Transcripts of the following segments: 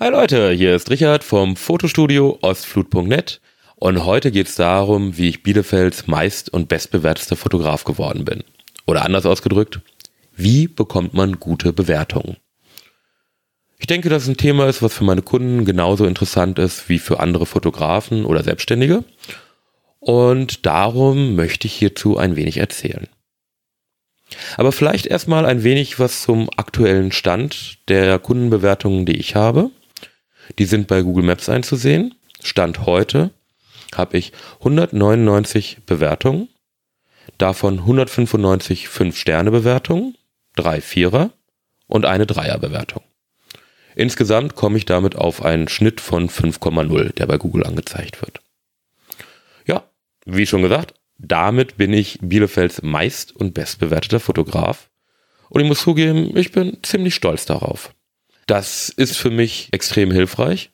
Hi Leute, hier ist Richard vom Fotostudio Ostflut.net und heute geht es darum, wie ich Bielefelds meist- und bestbewertester Fotograf geworden bin. Oder anders ausgedrückt, wie bekommt man gute Bewertungen? Ich denke, dass es ein Thema ist, was für meine Kunden genauso interessant ist wie für andere Fotografen oder Selbstständige. Und darum möchte ich hierzu ein wenig erzählen. Aber vielleicht erstmal ein wenig was zum aktuellen Stand der Kundenbewertungen, die ich habe die sind bei Google Maps einzusehen. Stand heute habe ich 199 Bewertungen, davon 195 5-Sterne-Bewertungen, drei Vierer und eine Dreier-Bewertung. Insgesamt komme ich damit auf einen Schnitt von 5,0, der bei Google angezeigt wird. Ja, wie schon gesagt, damit bin ich Bielefelds meist und bestbewerteter Fotograf. Und ich muss zugeben, ich bin ziemlich stolz darauf. Das ist für mich extrem hilfreich.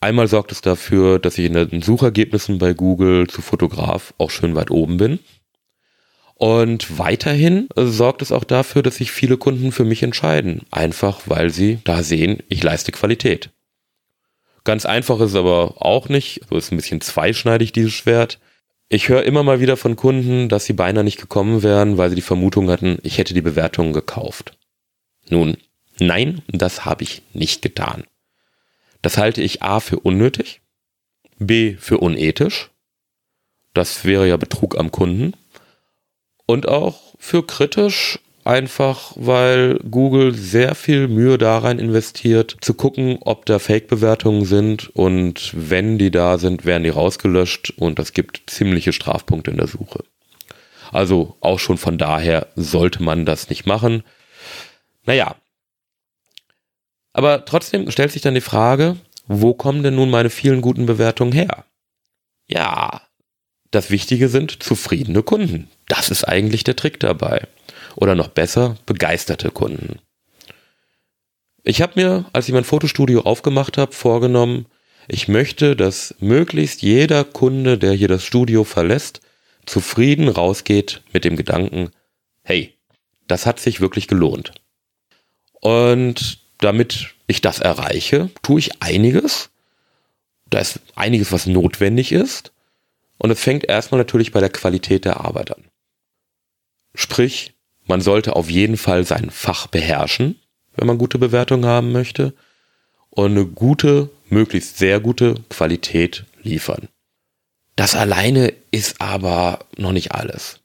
Einmal sorgt es dafür, dass ich in den Suchergebnissen bei Google zu Fotograf auch schön weit oben bin. Und weiterhin sorgt es auch dafür, dass sich viele Kunden für mich entscheiden. Einfach weil sie da sehen, ich leiste Qualität. Ganz einfach ist es aber auch nicht. So ist ein bisschen zweischneidig dieses Schwert. Ich höre immer mal wieder von Kunden, dass sie beinahe nicht gekommen wären, weil sie die Vermutung hatten, ich hätte die Bewertungen gekauft. Nun, Nein, das habe ich nicht getan. Das halte ich A für unnötig, B für unethisch, das wäre ja Betrug am Kunden, und auch für kritisch, einfach weil Google sehr viel Mühe darein investiert, zu gucken, ob da Fake-Bewertungen sind und wenn die da sind, werden die rausgelöscht und das gibt ziemliche Strafpunkte in der Suche. Also auch schon von daher sollte man das nicht machen. Naja, aber trotzdem stellt sich dann die Frage, wo kommen denn nun meine vielen guten Bewertungen her? Ja, das Wichtige sind zufriedene Kunden. Das ist eigentlich der Trick dabei. Oder noch besser, begeisterte Kunden. Ich habe mir, als ich mein Fotostudio aufgemacht habe, vorgenommen, ich möchte, dass möglichst jeder Kunde, der hier das Studio verlässt, zufrieden rausgeht mit dem Gedanken, hey, das hat sich wirklich gelohnt. Und damit ich das erreiche, tue ich einiges. Da ist einiges, was notwendig ist. Und es fängt erstmal natürlich bei der Qualität der Arbeit an. Sprich, man sollte auf jeden Fall sein Fach beherrschen, wenn man gute Bewertungen haben möchte. Und eine gute, möglichst sehr gute Qualität liefern. Das alleine ist aber noch nicht alles.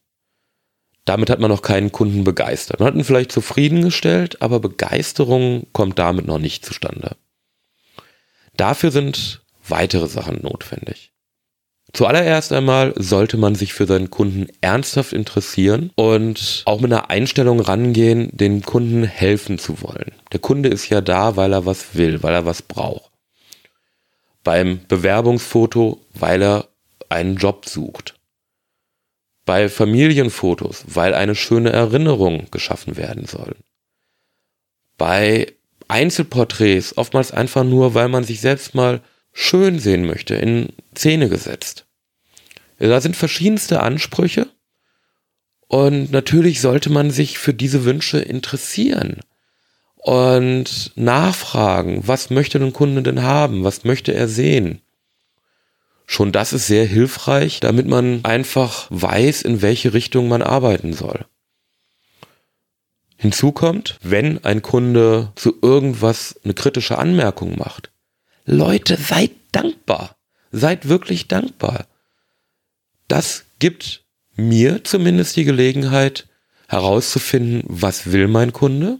Damit hat man noch keinen Kunden begeistert. Man hat ihn vielleicht zufriedengestellt, aber Begeisterung kommt damit noch nicht zustande. Dafür sind weitere Sachen notwendig. Zuallererst einmal sollte man sich für seinen Kunden ernsthaft interessieren und auch mit einer Einstellung rangehen, dem Kunden helfen zu wollen. Der Kunde ist ja da, weil er was will, weil er was braucht. Beim Bewerbungsfoto, weil er einen Job sucht bei Familienfotos, weil eine schöne Erinnerung geschaffen werden soll. Bei Einzelporträts oftmals einfach nur, weil man sich selbst mal schön sehen möchte, in Szene gesetzt. Da sind verschiedenste Ansprüche und natürlich sollte man sich für diese Wünsche interessieren und nachfragen, was möchte ein Kunde denn haben, was möchte er sehen. Schon das ist sehr hilfreich, damit man einfach weiß, in welche Richtung man arbeiten soll. Hinzu kommt, wenn ein Kunde zu irgendwas eine kritische Anmerkung macht. Leute, seid dankbar. Seid wirklich dankbar. Das gibt mir zumindest die Gelegenheit herauszufinden, was will mein Kunde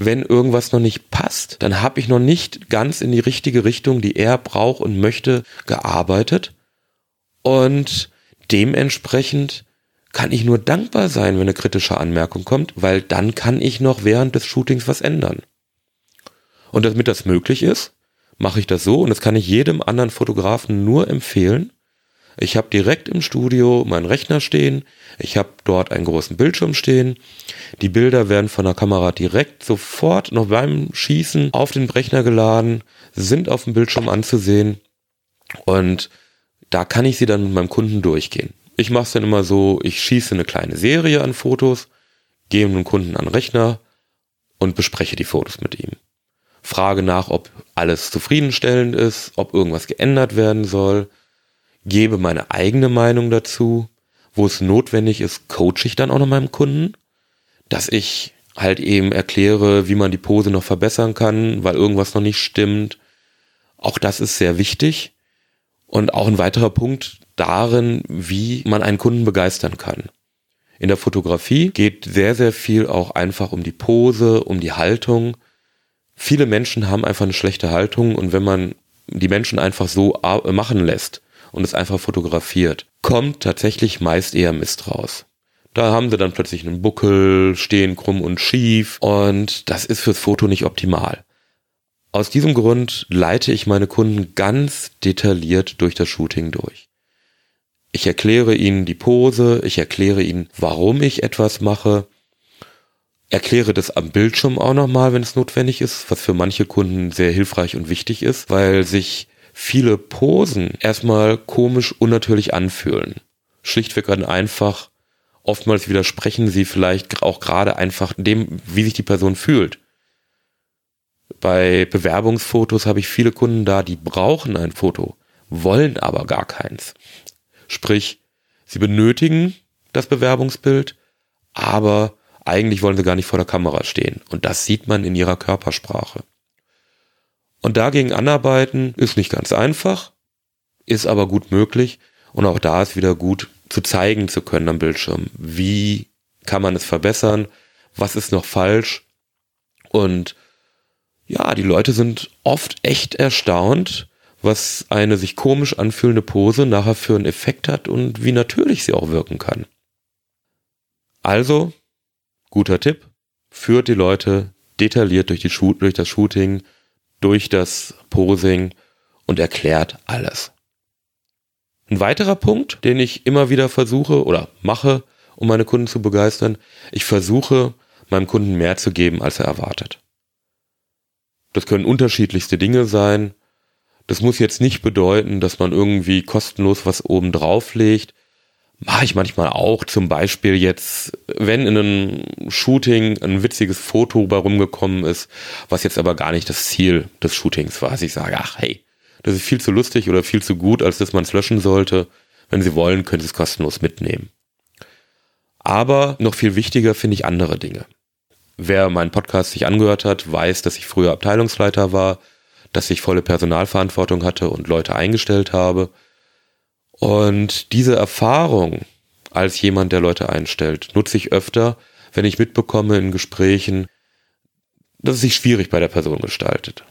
wenn irgendwas noch nicht passt, dann habe ich noch nicht ganz in die richtige Richtung, die er braucht und möchte, gearbeitet. Und dementsprechend kann ich nur dankbar sein, wenn eine kritische Anmerkung kommt, weil dann kann ich noch während des Shootings was ändern. Und damit das möglich ist, mache ich das so und das kann ich jedem anderen Fotografen nur empfehlen. Ich habe direkt im Studio meinen Rechner stehen, ich habe dort einen großen Bildschirm stehen. Die Bilder werden von der Kamera direkt sofort noch beim Schießen auf den Rechner geladen, sind auf dem Bildschirm anzusehen und da kann ich sie dann mit meinem Kunden durchgehen. Ich mache es dann immer so, ich schieße eine kleine Serie an Fotos, gehe mit dem Kunden an den Rechner und bespreche die Fotos mit ihm. frage nach, ob alles zufriedenstellend ist, ob irgendwas geändert werden soll, gebe meine eigene Meinung dazu. Wo es notwendig ist, coache ich dann auch noch meinem Kunden, dass ich halt eben erkläre, wie man die Pose noch verbessern kann, weil irgendwas noch nicht stimmt. Auch das ist sehr wichtig. Und auch ein weiterer Punkt darin, wie man einen Kunden begeistern kann. In der Fotografie geht sehr, sehr viel auch einfach um die Pose, um die Haltung. Viele Menschen haben einfach eine schlechte Haltung und wenn man die Menschen einfach so machen lässt und es einfach fotografiert, kommt tatsächlich meist eher Mist raus. Da haben sie dann plötzlich einen Buckel, stehen krumm und schief und das ist fürs Foto nicht optimal. Aus diesem Grund leite ich meine Kunden ganz detailliert durch das Shooting durch. Ich erkläre ihnen die Pose, ich erkläre ihnen, warum ich etwas mache, erkläre das am Bildschirm auch nochmal, wenn es notwendig ist, was für manche Kunden sehr hilfreich und wichtig ist, weil sich viele Posen erstmal komisch unnatürlich anfühlen. Schlichtweg und einfach, oftmals widersprechen sie vielleicht auch gerade einfach dem, wie sich die Person fühlt. Bei Bewerbungsfotos habe ich viele Kunden da, die brauchen ein Foto, wollen aber gar keins. Sprich, sie benötigen das Bewerbungsbild, aber eigentlich wollen sie gar nicht vor der Kamera stehen. Und das sieht man in ihrer Körpersprache. Und dagegen anarbeiten ist nicht ganz einfach, ist aber gut möglich. Und auch da ist wieder gut zu zeigen zu können am Bildschirm. Wie kann man es verbessern? Was ist noch falsch? Und ja, die Leute sind oft echt erstaunt, was eine sich komisch anfühlende Pose nachher für einen Effekt hat und wie natürlich sie auch wirken kann. Also, guter Tipp, führt die Leute detailliert durch, die durch das Shooting, durch das Posing und erklärt alles. Ein weiterer Punkt, den ich immer wieder versuche oder mache, um meine Kunden zu begeistern, ich versuche meinem Kunden mehr zu geben, als er erwartet. Das können unterschiedlichste Dinge sein. Das muss jetzt nicht bedeuten, dass man irgendwie kostenlos was oben drauf legt. Mache ich manchmal auch. Zum Beispiel jetzt, wenn in einem Shooting ein witziges Foto bei rumgekommen ist, was jetzt aber gar nicht das Ziel des Shootings war. Also ich sage, ach hey, das ist viel zu lustig oder viel zu gut, als dass man es löschen sollte. Wenn Sie wollen, können Sie es kostenlos mitnehmen. Aber noch viel wichtiger finde ich andere Dinge. Wer meinen Podcast sich angehört hat, weiß, dass ich früher Abteilungsleiter war, dass ich volle Personalverantwortung hatte und Leute eingestellt habe. Und diese Erfahrung als jemand, der Leute einstellt, nutze ich öfter, wenn ich mitbekomme in Gesprächen, dass es sich schwierig bei der Person gestaltet.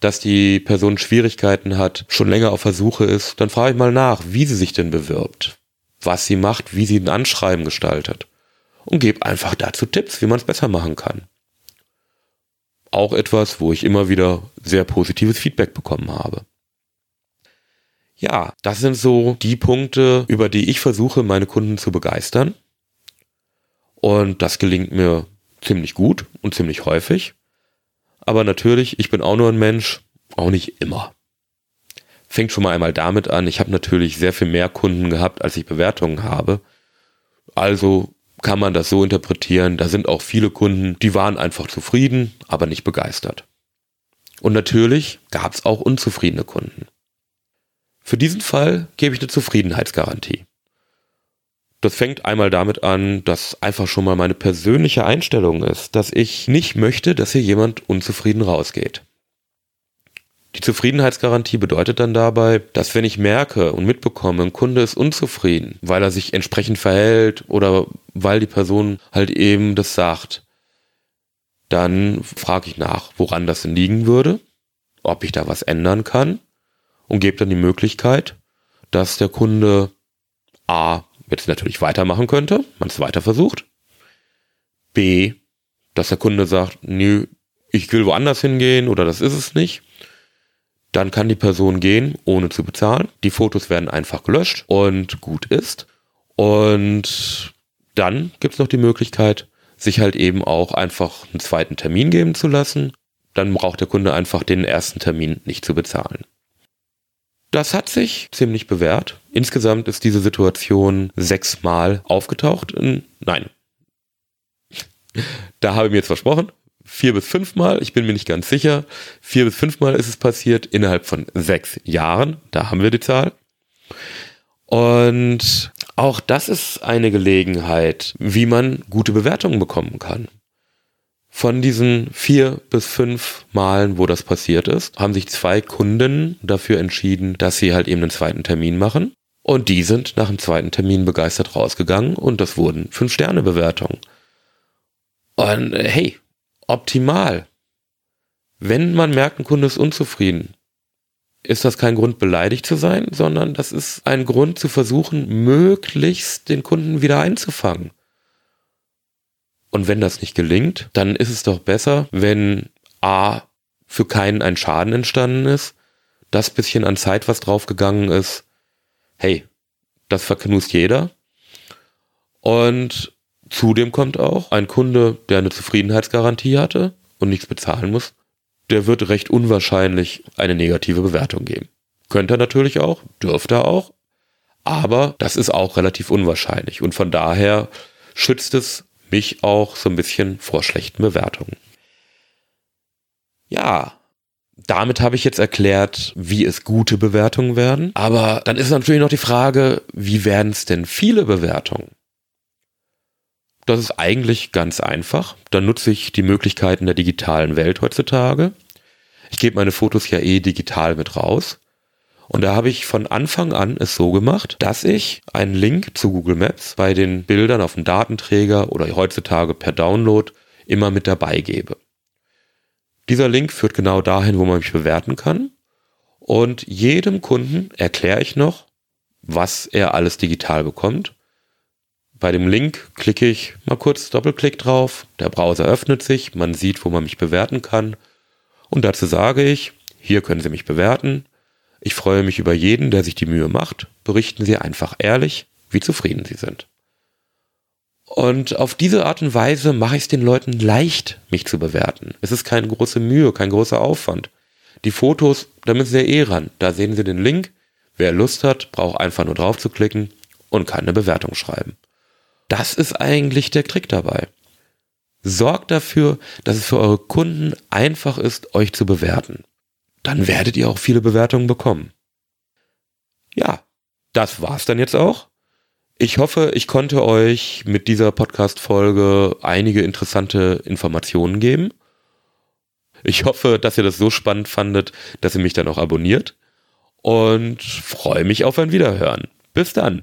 Dass die Person Schwierigkeiten hat, schon länger auf Versuche ist, dann frage ich mal nach, wie sie sich denn bewirbt, was sie macht, wie sie ein Anschreiben gestaltet und gebe einfach dazu Tipps, wie man es besser machen kann. Auch etwas, wo ich immer wieder sehr positives Feedback bekommen habe. Ja, das sind so die Punkte, über die ich versuche, meine Kunden zu begeistern. Und das gelingt mir ziemlich gut und ziemlich häufig. Aber natürlich, ich bin auch nur ein Mensch, auch nicht immer. Fängt schon mal einmal damit an, ich habe natürlich sehr viel mehr Kunden gehabt, als ich Bewertungen habe. Also kann man das so interpretieren, da sind auch viele Kunden, die waren einfach zufrieden, aber nicht begeistert. Und natürlich gab es auch unzufriedene Kunden. Für diesen Fall gebe ich eine Zufriedenheitsgarantie. Das fängt einmal damit an, dass einfach schon mal meine persönliche Einstellung ist, dass ich nicht möchte, dass hier jemand unzufrieden rausgeht. Die Zufriedenheitsgarantie bedeutet dann dabei, dass wenn ich merke und mitbekomme, ein Kunde ist unzufrieden, weil er sich entsprechend verhält oder weil die Person halt eben das sagt, dann frage ich nach, woran das liegen würde, ob ich da was ändern kann und gebe dann die Möglichkeit, dass der Kunde A jetzt natürlich weitermachen könnte, man es weiter versucht, B, dass der Kunde sagt, nö, ich will woanders hingehen oder das ist es nicht dann kann die Person gehen, ohne zu bezahlen. Die Fotos werden einfach gelöscht und gut ist. Und dann gibt's noch die Möglichkeit, sich halt eben auch einfach einen zweiten Termin geben zu lassen. Dann braucht der Kunde einfach den ersten Termin nicht zu bezahlen. Das hat sich ziemlich bewährt. Insgesamt ist diese Situation sechsmal aufgetaucht. Nein. Da habe ich mir jetzt versprochen. vier bis fünfmal, ich bin mir nicht ganz sicher, vier bis fünfmal ist es passiert innerhalb von sechs Jahren. Da haben wir die Zahl. Und auch das ist eine Gelegenheit, wie man gute Bewertungen bekommen kann. Von diesen vier bis fünf Malen, wo das passiert ist, haben sich zwei Kunden dafür entschieden, dass sie halt eben einen zweiten Termin machen. Und die sind nach dem zweiten Termin begeistert rausgegangen und das wurden fünf Sterne Bewertungen. Und äh, hey, optimal. Wenn man merkt, ein Kunde ist unzufrieden, ist das kein Grund, beleidigt zu sein, sondern das ist ein Grund zu versuchen, möglichst den Kunden wieder einzufangen. Und wenn das nicht gelingt, dann ist es doch besser, wenn A für keinen ein Schaden entstanden ist, das bisschen an Zeit, was draufgegangen ist, hey, das verknust jeder. Und zudem kommt auch ein Kunde, der eine Zufriedenheitsgarantie hatte und nichts bezahlen muss, der wird recht unwahrscheinlich eine negative Bewertung geben. Könnte er natürlich auch, dürfte er auch, aber das ist auch relativ unwahrscheinlich und von daher schützt es mich auch so ein bisschen vor schlechten Bewertungen. Ja, damit habe ich jetzt erklärt, wie es gute Bewertungen werden. Aber dann ist natürlich noch die Frage, wie werden es denn viele Bewertungen? Das ist eigentlich ganz einfach. Dann nutze ich die Möglichkeiten der digitalen Welt heutzutage. Ich gebe meine Fotos ja eh digital mit raus. Und da habe ich von Anfang an es so gemacht, dass ich einen Link zu Google Maps bei den Bildern auf dem Datenträger oder heutzutage per Download immer mit dabei gebe. Dieser Link führt genau dahin, wo man mich bewerten kann. Und jedem Kunden erkläre ich noch, was er alles digital bekommt. Bei dem Link klicke ich mal kurz Doppelklick drauf, der Browser öffnet sich, man sieht, wo man mich bewerten kann. Und dazu sage ich, hier können Sie mich bewerten. Ich freue mich über jeden, der sich die Mühe macht. Berichten Sie einfach ehrlich, wie zufrieden Sie sind. Und auf diese Art und Weise mache ich es den Leuten leicht, mich zu bewerten. Es ist keine große Mühe, kein großer Aufwand. Die Fotos, da müssen Sie eh ran. Da sehen Sie den Link. Wer Lust hat, braucht einfach nur drauf zu klicken und kann eine Bewertung schreiben. Das ist eigentlich der Trick dabei. Sorgt dafür, dass es für eure Kunden einfach ist, euch zu bewerten. Dann werdet ihr auch viele Bewertungen bekommen. Ja, das war's dann jetzt auch. Ich hoffe, ich konnte euch mit dieser Podcast-Folge einige interessante Informationen geben. Ich hoffe, dass ihr das so spannend fandet, dass ihr mich dann auch abonniert und freue mich auf ein Wiederhören. Bis dann.